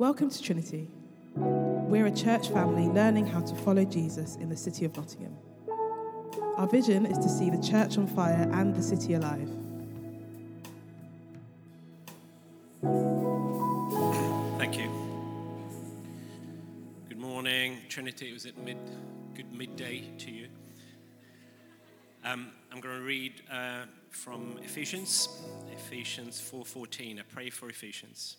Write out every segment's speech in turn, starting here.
Welcome to Trinity. We're a church family learning how to follow Jesus in the city of Nottingham. Our vision is to see the church on fire and the city alive. Thank you. Good morning, Trinity. Was it mid? Good midday to you. Um, I'm going to read uh, from Ephesians, Ephesians 4:14. I pray for Ephesians.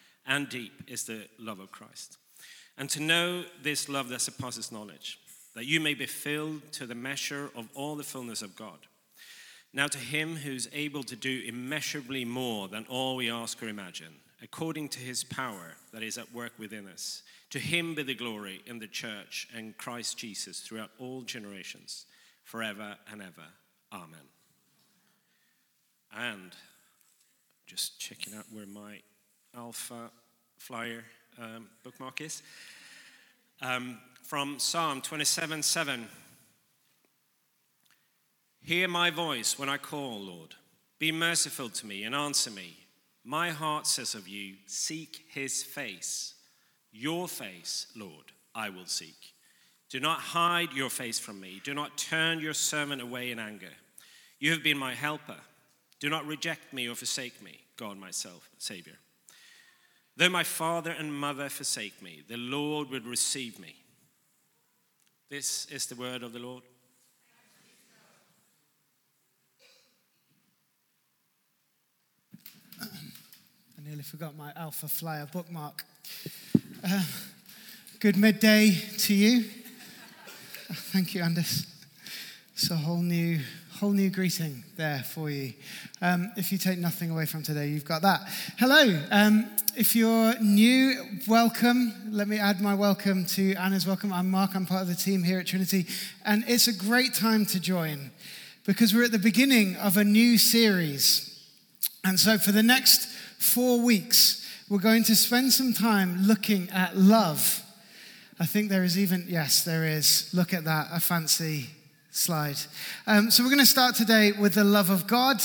and deep is the love of Christ. And to know this love that surpasses knowledge, that you may be filled to the measure of all the fullness of God. Now, to him who's able to do immeasurably more than all we ask or imagine, according to his power that is at work within us, to him be the glory in the church and Christ Jesus throughout all generations, forever and ever. Amen. And just checking out where my alpha flyer um, bookmark is. Um, from Psalm 27 7. Hear my voice when I call, Lord. Be merciful to me and answer me. My heart says of you, Seek his face. Your face, Lord, I will seek. Do not hide your face from me. Do not turn your servant away in anger. You have been my helper. Do not reject me or forsake me, God, myself, Savior. Though my father and mother forsake me, the Lord will receive me. This is the word of the Lord. I nearly forgot my Alpha Flyer bookmark. Uh, good midday to you. Thank you, Anders. It's a whole new whole new greeting there for you. Um, if you take nothing away from today, you've got that. Hello. Um, if you're new, welcome. Let me add my welcome to Anna's welcome. I'm Mark. I'm part of the team here at Trinity. And it's a great time to join because we're at the beginning of a new series. And so for the next four weeks, we're going to spend some time looking at love. I think there is even, yes, there is. Look at that, a fancy slide. Um, so we're going to start today with the love of God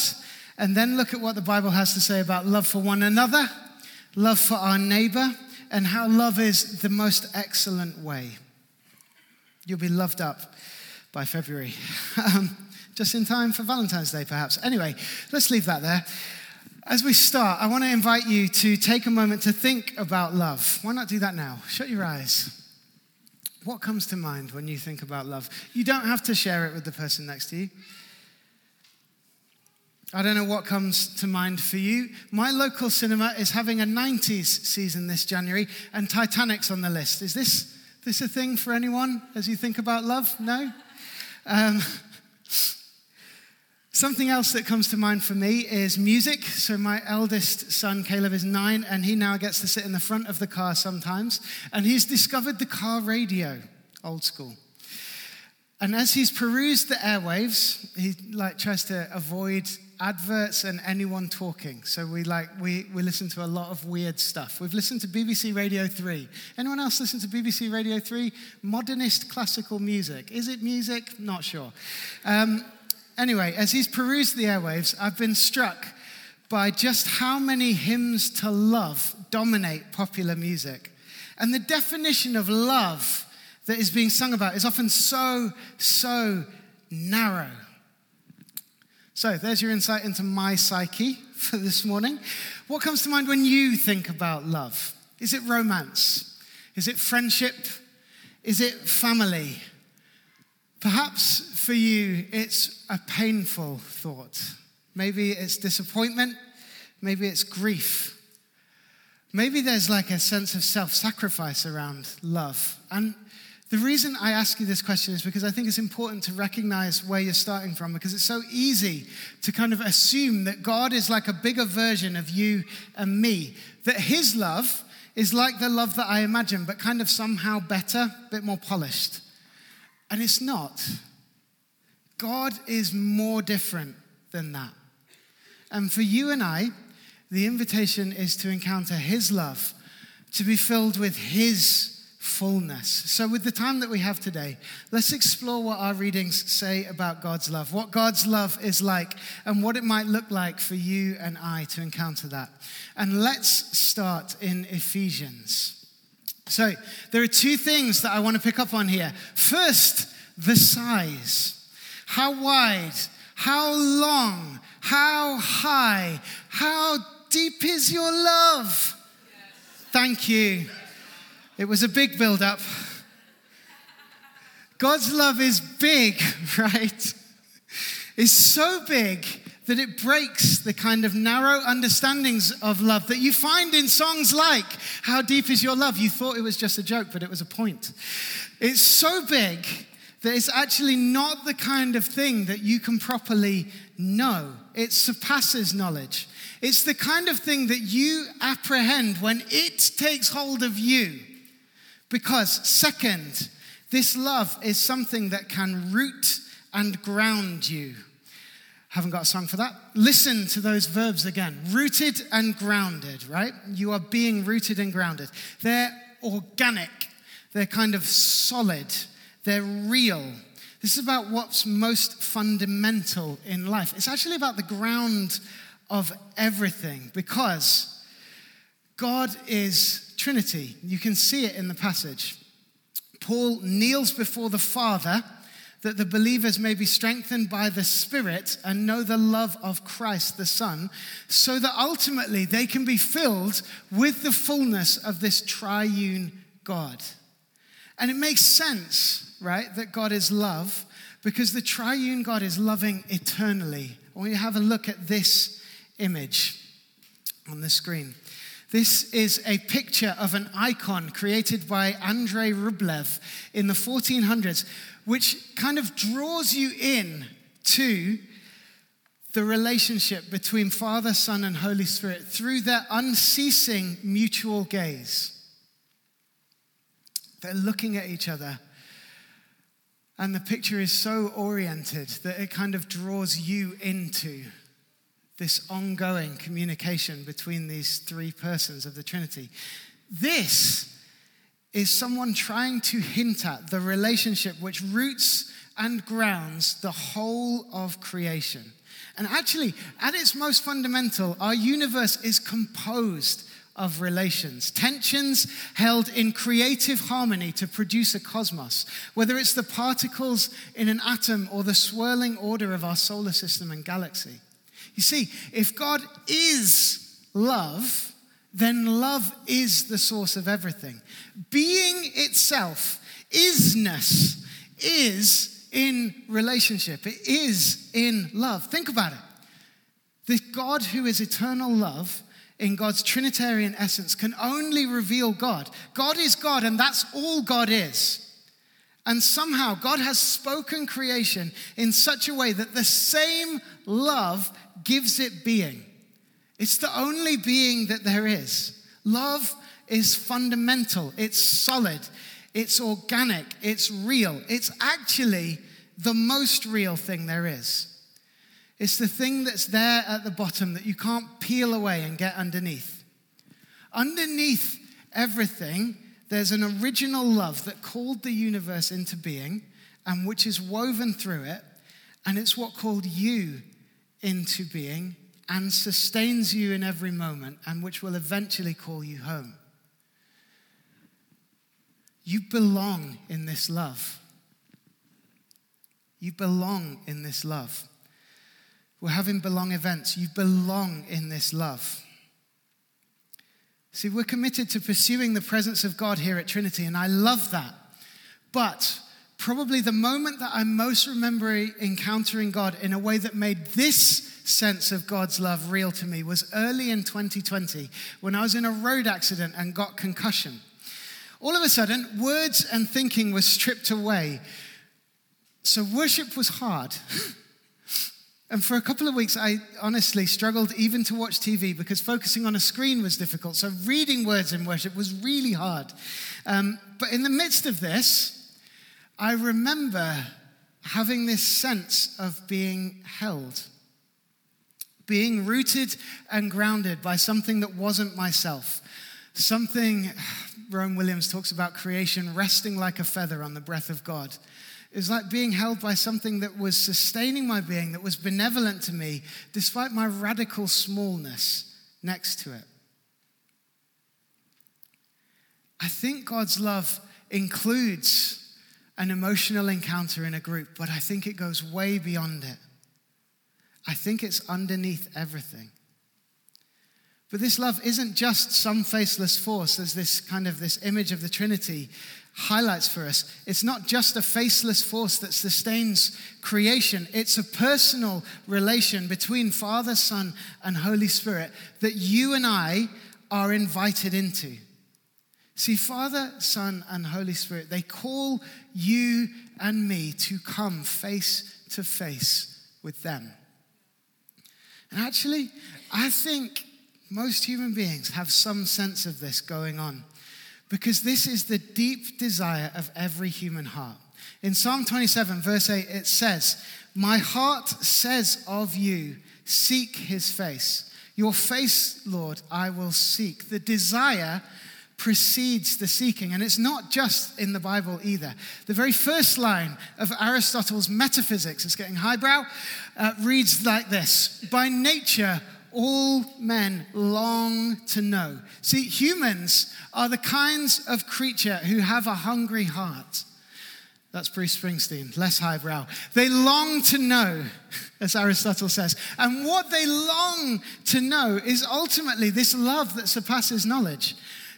and then look at what the Bible has to say about love for one another, love for our neighbor, and how love is the most excellent way. You'll be loved up by February. Um, just in time for Valentine's Day, perhaps. Anyway, let's leave that there. As we start, I want to invite you to take a moment to think about love. Why not do that now? Shut your eyes. What comes to mind when you think about love? You don't have to share it with the person next to you. I don't know what comes to mind for you. My local cinema is having a 90s season this January, and Titanic's on the list. Is this, this a thing for anyone as you think about love? No? Um, Something else that comes to mind for me is music. So, my eldest son, Caleb, is nine, and he now gets to sit in the front of the car sometimes. And he's discovered the car radio, old school. And as he's perused the airwaves, he like tries to avoid adverts and anyone talking. So we like we, we listen to a lot of weird stuff. We've listened to BBC Radio 3. Anyone else listen to BBC Radio 3? Modernist classical music. Is it music? Not sure. Um, Anyway, as he's perused the airwaves, I've been struck by just how many hymns to love dominate popular music. And the definition of love that is being sung about is often so, so narrow. So there's your insight into my psyche for this morning. What comes to mind when you think about love? Is it romance? Is it friendship? Is it family? Perhaps for you, it's a painful thought. Maybe it's disappointment. Maybe it's grief. Maybe there's like a sense of self sacrifice around love. And the reason I ask you this question is because I think it's important to recognize where you're starting from because it's so easy to kind of assume that God is like a bigger version of you and me, that His love is like the love that I imagine, but kind of somehow better, a bit more polished. And it's not. God is more different than that. And for you and I, the invitation is to encounter His love, to be filled with His fullness. So, with the time that we have today, let's explore what our readings say about God's love, what God's love is like, and what it might look like for you and I to encounter that. And let's start in Ephesians. So, there are two things that I want to pick up on here. First, the size. How wide, how long, how high, how deep is your love? Thank you. It was a big build up. God's love is big, right? It's so big that it breaks the kind of narrow understandings of love that you find in songs like How Deep Is Your Love? You thought it was just a joke, but it was a point. It's so big that it's actually not the kind of thing that you can properly know. It surpasses knowledge. It's the kind of thing that you apprehend when it takes hold of you. Because, second, this love is something that can root and ground you. Haven't got a song for that? Listen to those verbs again. Rooted and grounded, right? You are being rooted and grounded. They're organic, they're kind of solid, they're real. This is about what's most fundamental in life. It's actually about the ground of everything because God is Trinity. You can see it in the passage. Paul kneels before the Father that the believers may be strengthened by the Spirit and know the love of Christ the Son, so that ultimately they can be filled with the fullness of this triune God. And it makes sense, right, that God is love, because the triune God is loving eternally. I want you to have a look at this image on the screen. This is a picture of an icon created by Andrei Rublev in the 1400s, which kind of draws you in to the relationship between Father, Son, and Holy Spirit through their unceasing mutual gaze. They're looking at each other. And the picture is so oriented that it kind of draws you into this ongoing communication between these three persons of the Trinity. This is someone trying to hint at the relationship which roots and grounds the whole of creation. And actually, at its most fundamental, our universe is composed of relations, tensions held in creative harmony to produce a cosmos, whether it's the particles in an atom or the swirling order of our solar system and galaxy. You see, if God is love, then love is the source of everything. Being itself, isness, is in relationship, it is in love. Think about it. The God who is eternal love in God's Trinitarian essence can only reveal God. God is God, and that's all God is. And somehow God has spoken creation in such a way that the same love gives it being. It's the only being that there is. Love is fundamental, it's solid, it's organic, it's real. It's actually the most real thing there is. It's the thing that's there at the bottom that you can't peel away and get underneath. Underneath everything, there's an original love that called the universe into being and which is woven through it, and it's what called you into being and sustains you in every moment, and which will eventually call you home. You belong in this love. You belong in this love. We're having belong events. You belong in this love. See, we're committed to pursuing the presence of God here at Trinity, and I love that. But probably the moment that I most remember encountering God in a way that made this sense of God's love real to me was early in 2020 when I was in a road accident and got concussion. All of a sudden, words and thinking were stripped away. So worship was hard. And for a couple of weeks, I honestly struggled even to watch TV because focusing on a screen was difficult. So reading words in worship was really hard. Um, but in the midst of this, I remember having this sense of being held, being rooted and grounded by something that wasn't myself. Something, Rowan Williams talks about creation resting like a feather on the breath of God. Was like being held by something that was sustaining my being, that was benevolent to me, despite my radical smallness next to it. I think God's love includes an emotional encounter in a group, but I think it goes way beyond it. I think it's underneath everything. But this love isn't just some faceless force. as this kind of this image of the Trinity highlights for us. It's not just a faceless force that sustains creation, it's a personal relation between Father, Son, and Holy Spirit that you and I are invited into. See, Father, Son, and Holy Spirit, they call you and me to come face to face with them. And actually, I think most human beings have some sense of this going on because this is the deep desire of every human heart. In Psalm 27, verse 8, it says, My heart says of you, seek his face. Your face, Lord, I will seek. The desire precedes the seeking. And it's not just in the Bible either. The very first line of Aristotle's Metaphysics, it's getting highbrow, uh, reads like this By nature, all men long to know. See, humans are the kinds of creature who have a hungry heart. That's Bruce Springsteen, less highbrow. They long to know, as Aristotle says. And what they long to know is ultimately this love that surpasses knowledge.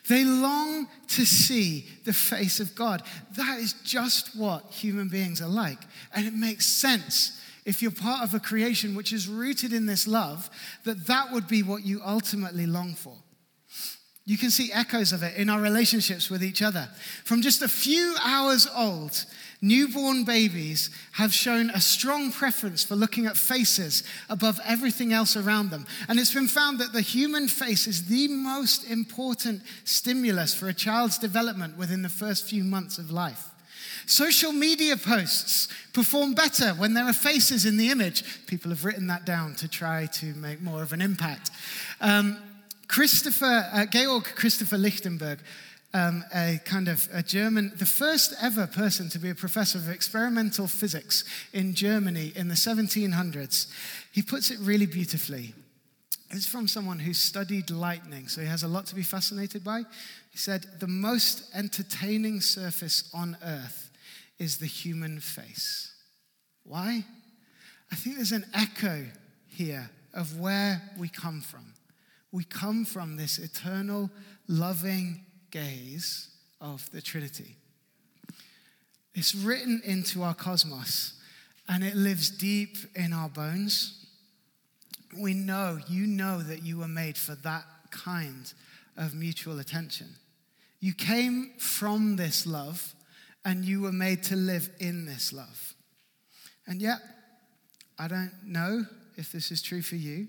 They long to see the face of God. That is just what human beings are like. And it makes sense if you're part of a creation which is rooted in this love, that that would be what you ultimately long for. You can see echoes of it in our relationships with each other. From just a few hours old, newborn babies have shown a strong preference for looking at faces above everything else around them. And it's been found that the human face is the most important stimulus for a child's development within the first few months of life. Social media posts perform better when there are faces in the image. People have written that down to try to make more of an impact. Um, Christopher, uh, Georg Christopher Lichtenberg, um, a kind of a German, the first ever person to be a professor of experimental physics in Germany in the 1700s. He puts it really beautifully. It's from someone who studied lightning, so he has a lot to be fascinated by. He said, The most entertaining surface on earth is the human face. Why? I think there's an echo here of where we come from. We come from this eternal, loving gaze of the Trinity. It's written into our cosmos and it lives deep in our bones. We know, you know, that you were made for that kind of mutual attention. You came from this love and you were made to live in this love. And yet, I don't know if this is true for you,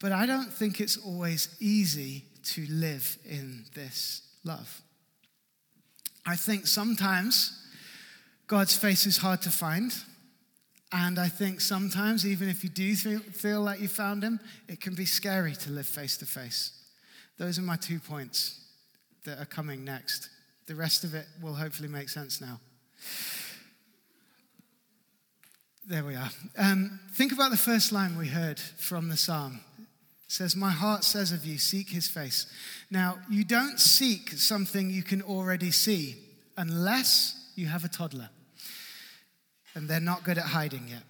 but I don't think it's always easy to live in this love. I think sometimes God's face is hard to find. And I think sometimes, even if you do feel like you found him, it can be scary to live face to face. Those are my two points that are coming next. The rest of it will hopefully make sense now. There we are. Um, think about the first line we heard from the psalm. Says, My heart says of you, seek his face. Now, you don't seek something you can already see unless you have a toddler. And they're not good at hiding yet.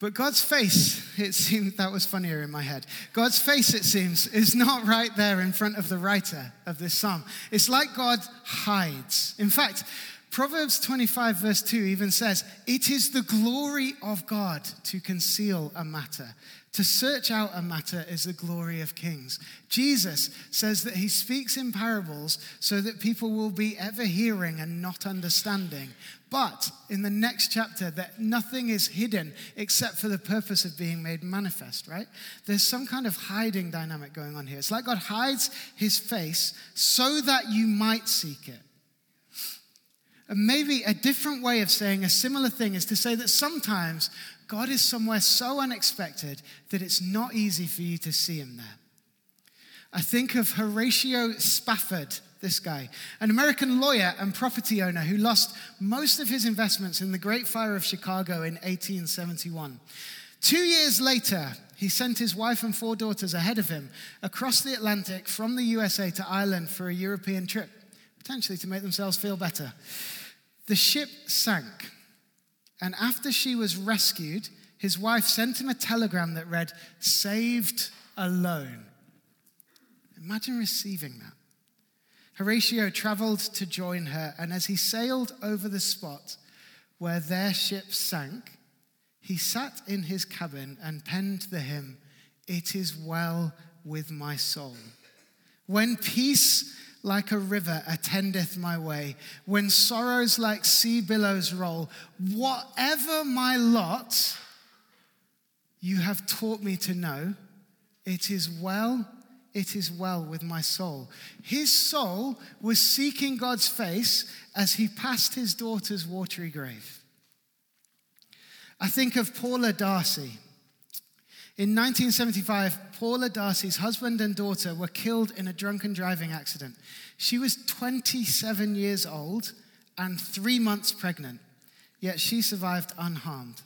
But God's face, it seemed that was funnier in my head. God's face, it seems, is not right there in front of the writer of this psalm. It's like God hides. In fact, Proverbs 25, verse 2 even says, It is the glory of God to conceal a matter. To search out a matter is the glory of kings. Jesus says that he speaks in parables so that people will be ever hearing and not understanding. But in the next chapter, that nothing is hidden except for the purpose of being made manifest, right? There's some kind of hiding dynamic going on here. It's like God hides his face so that you might seek it. And maybe a different way of saying a similar thing is to say that sometimes God is somewhere so unexpected that it's not easy for you to see him there. I think of Horatio Spafford, this guy, an American lawyer and property owner who lost most of his investments in the Great Fire of Chicago in 1871. Two years later, he sent his wife and four daughters ahead of him across the Atlantic from the USA to Ireland for a European trip, potentially to make themselves feel better. The ship sank, and after she was rescued, his wife sent him a telegram that read, Saved alone. Imagine receiving that. Horatio traveled to join her, and as he sailed over the spot where their ship sank, he sat in his cabin and penned the hymn, It is well with my soul. When peace like a river attendeth my way, when sorrows like sea billows roll, whatever my lot, you have taught me to know, it is well, it is well with my soul. His soul was seeking God's face as he passed his daughter's watery grave. I think of Paula D'Arcy. In 1975, Paula D'Arcy's husband and daughter were killed in a drunken driving accident. She was 27 years old and three months pregnant, yet she survived unharmed.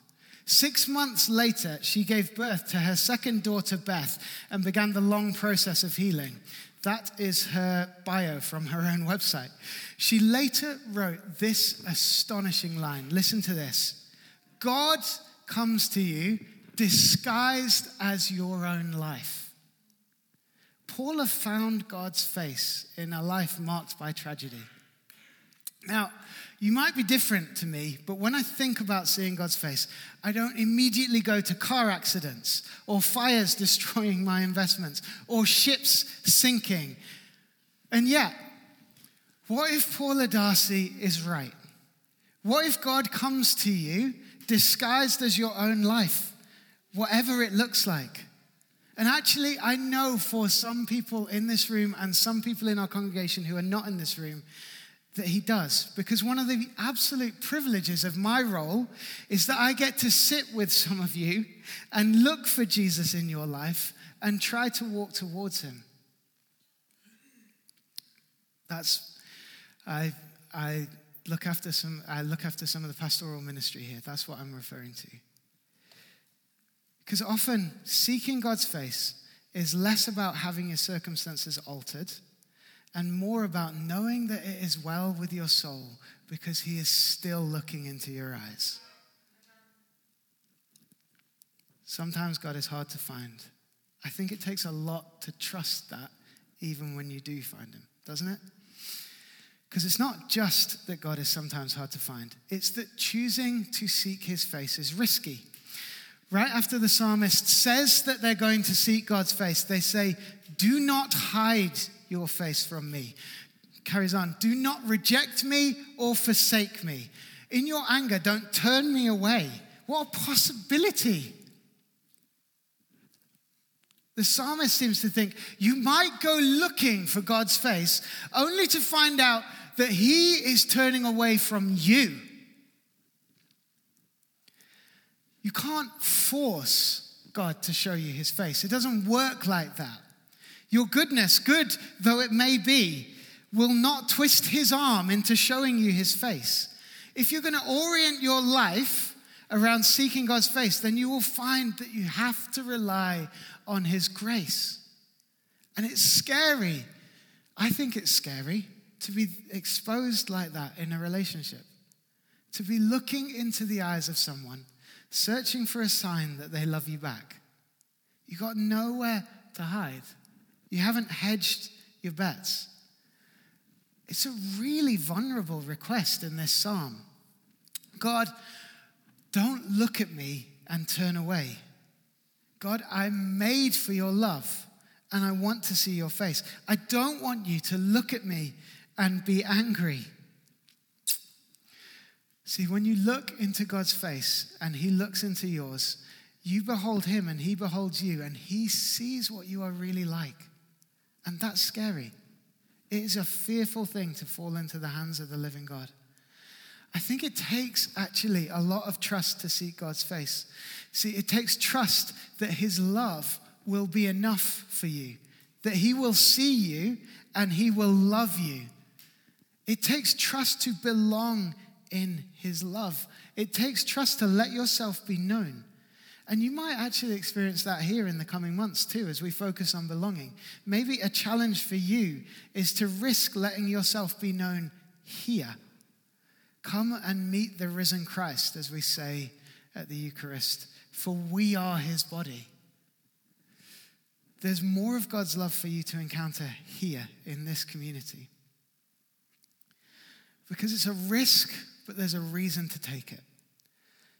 Six months later, she gave birth to her second daughter, Beth, and began the long process of healing. That is her bio from her own website. She later wrote this astonishing line. Listen to this God comes to you disguised as your own life. Paula found God's face in a life marked by tragedy. Now, you might be different to me, but when I think about seeing God's face, I don't immediately go to car accidents or fires destroying my investments or ships sinking. And yet, what if Paula D'Arcy is right? What if God comes to you disguised as your own life? Whatever it looks like. And actually, I know for some people in this room and some people in our congregation who are not in this room that he does. Because one of the absolute privileges of my role is that I get to sit with some of you and look for Jesus in your life and try to walk towards him. That's, I, I look after some, I look after some of the pastoral ministry here. That's what I'm referring to. Because often seeking God's face is less about having your circumstances altered and more about knowing that it is well with your soul because He is still looking into your eyes. Sometimes God is hard to find. I think it takes a lot to trust that even when you do find Him, doesn't it? Because it's not just that God is sometimes hard to find, it's that choosing to seek His face is risky right after the psalmist says that they're going to seek God's face, they say, Do not hide your face from me. Carries on, do not reject me or forsake me. In your anger, don't turn me away. What a possibility. The psalmist seems to think you might go looking for God's face only to find out that he is turning away from you. You can't force God to show you his face. It doesn't work like that. Your goodness, good though it may be, will not twist his arm into showing you his face. If you're going to orient your life around seeking God's face, then you will find that you have to rely on his grace. And it's scary. I think it's scary to be exposed like that in a relationship, to be looking into the eyes of someone searching for a sign that they love you back. You got nowhere to hide. You haven't hedged your bets. It's a really vulnerable request in this psalm. God, don't look at me and turn away. God, I'm made for your love and I want to see your face. I don't want you to look at me and be angry. See, when you look into God's face and He looks into yours, you behold Him and He beholds you, and He sees what you are really like. And that's scary. It is a fearful thing to fall into the hands of the living God. I think it takes actually a lot of trust to seek God's face. See, it takes trust that His love will be enough for you, that He will see you and He will love you. It takes trust to belong in His love. It takes trust to let yourself be known. And you might actually experience that here in the coming months too, as we focus on belonging. Maybe a challenge for you is to risk letting yourself be known here. Come and meet the risen Christ, as we say at the Eucharist, for we are his body. There's more of God's love for you to encounter here in this community. Because it's a risk, but there's a reason to take it.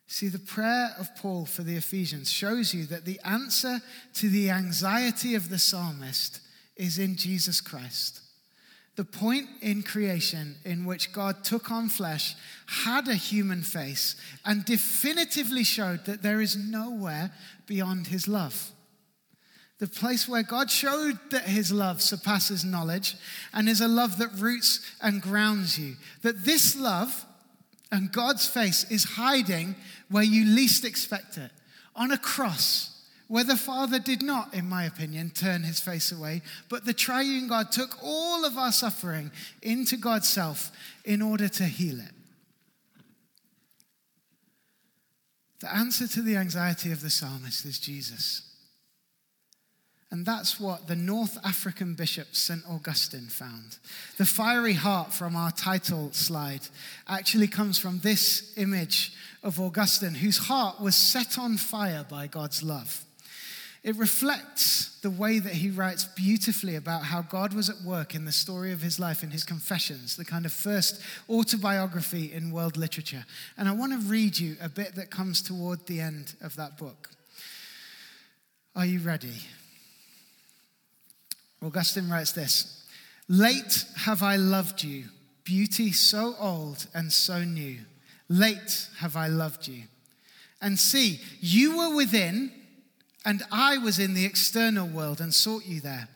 See, the prayer of Paul for the Ephesians shows you that the answer to the anxiety of the psalmist is in Jesus Christ. The point in creation in which God took on flesh had a human face and definitively showed that there is nowhere beyond his love. The place where God showed that his love surpasses knowledge and is a love that roots and grounds you. That this love and God's face is hiding where you least expect it on a cross. Where the Father did not, in my opinion, turn his face away, but the triune God took all of our suffering into God's self in order to heal it. The answer to the anxiety of the psalmist is Jesus. And that's what the North African bishop St. Augustine found. The fiery heart from our title slide actually comes from this image of Augustine, whose heart was set on fire by God's love. It reflects the way that he writes beautifully about how God was at work in the story of his life in his Confessions, the kind of first autobiography in world literature. And I want to read you a bit that comes toward the end of that book. Are you ready? Augustine writes this Late have I loved you, beauty so old and so new. Late have I loved you. And see, you were within, and I was in the external world and sought you there.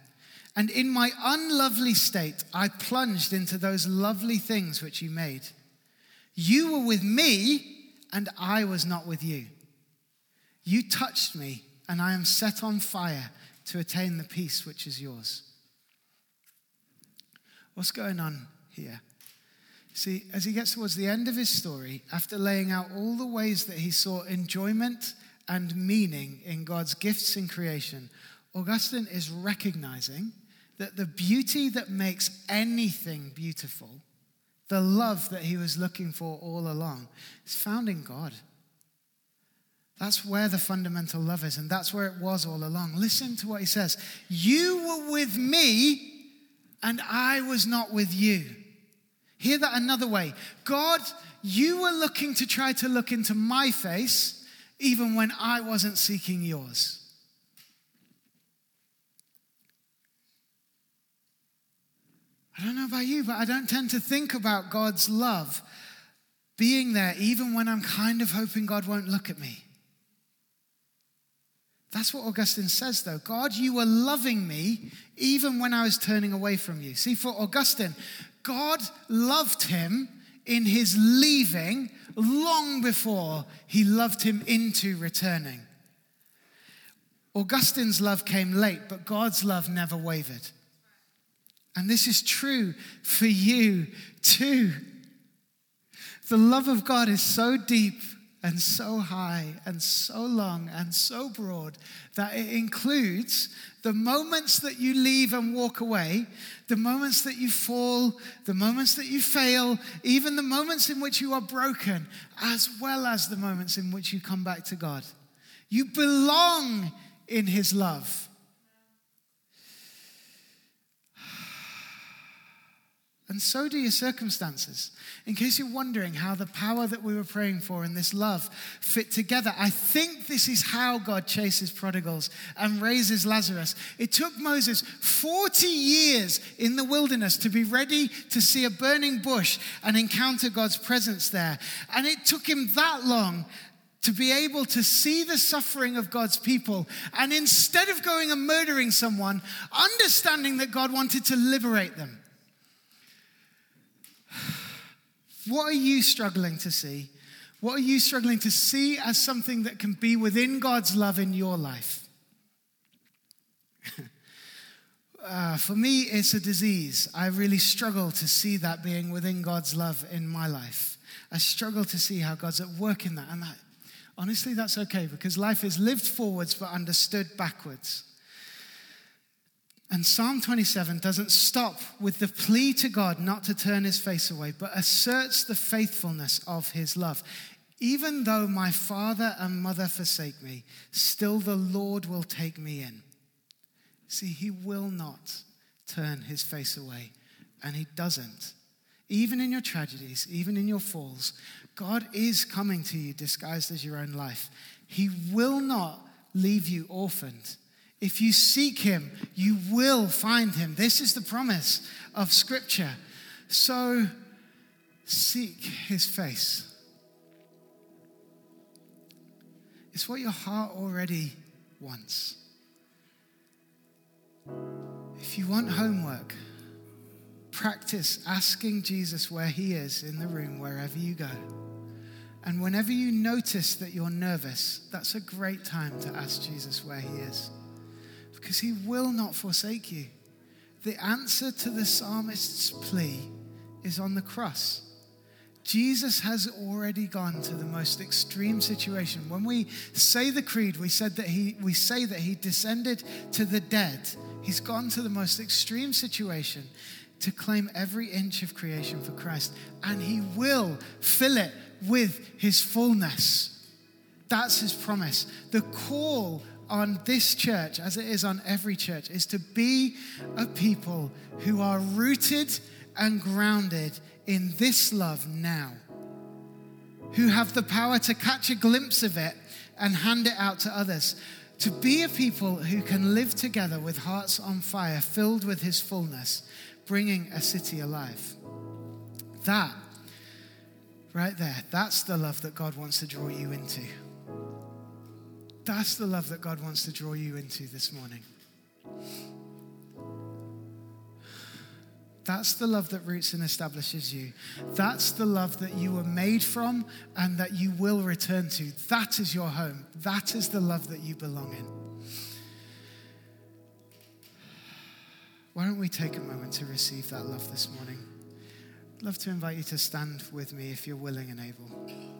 And in my unlovely state, I plunged into those lovely things which you made. You were with me, and I was not with you. You touched me, and I am set on fire to attain the peace which is yours. What's going on here? See, as he gets towards the end of his story, after laying out all the ways that he saw enjoyment and meaning in God's gifts in creation, Augustine is recognizing that the beauty that makes anything beautiful, the love that he was looking for all along, is found in God. That's where the fundamental love is, and that's where it was all along. Listen to what he says You were with me, and I was not with you. Hear that another way God, you were looking to try to look into my face, even when I wasn't seeking yours. I don't know about you, but I don't tend to think about God's love being there even when I'm kind of hoping God won't look at me. That's what Augustine says, though. God, you were loving me even when I was turning away from you. See, for Augustine, God loved him in his leaving long before he loved him into returning. Augustine's love came late, but God's love never wavered. And this is true for you too. The love of God is so deep and so high and so long and so broad that it includes the moments that you leave and walk away, the moments that you fall, the moments that you fail, even the moments in which you are broken, as well as the moments in which you come back to God. You belong in His love. And so do your circumstances. In case you're wondering how the power that we were praying for and this love fit together, I think this is how God chases prodigals and raises Lazarus. It took Moses 40 years in the wilderness to be ready to see a burning bush and encounter God's presence there. And it took him that long to be able to see the suffering of God's people and instead of going and murdering someone, understanding that God wanted to liberate them. What are you struggling to see? What are you struggling to see as something that can be within God's love in your life? uh, for me, it's a disease. I really struggle to see that being within God's love in my life. I struggle to see how God's at work in that. And that, honestly, that's okay because life is lived forwards but understood backwards. And Psalm 27 doesn't stop with the plea to God not to turn his face away, but asserts the faithfulness of his love. Even though my father and mother forsake me, still the Lord will take me in. See, he will not turn his face away, and he doesn't. Even in your tragedies, even in your falls, God is coming to you disguised as your own life. He will not leave you orphaned. If you seek him, you will find him. This is the promise of Scripture. So seek his face. It's what your heart already wants. If you want homework, practice asking Jesus where he is in the room, wherever you go. And whenever you notice that you're nervous, that's a great time to ask Jesus where he is because he will not forsake you. The answer to the psalmist's plea is on the cross. Jesus has already gone to the most extreme situation. When we say the creed, we said that he we say that he descended to the dead. He's gone to the most extreme situation to claim every inch of creation for Christ, and he will fill it with his fullness. That's his promise. The call on this church, as it is on every church, is to be a people who are rooted and grounded in this love now, who have the power to catch a glimpse of it and hand it out to others. To be a people who can live together with hearts on fire, filled with His fullness, bringing a city alive. That, right there, that's the love that God wants to draw you into. That's the love that God wants to draw you into this morning. That's the love that roots and establishes you. That's the love that you were made from and that you will return to. That is your home. That is the love that you belong in. Why don't we take a moment to receive that love this morning? I'd love to invite you to stand with me if you're willing and able.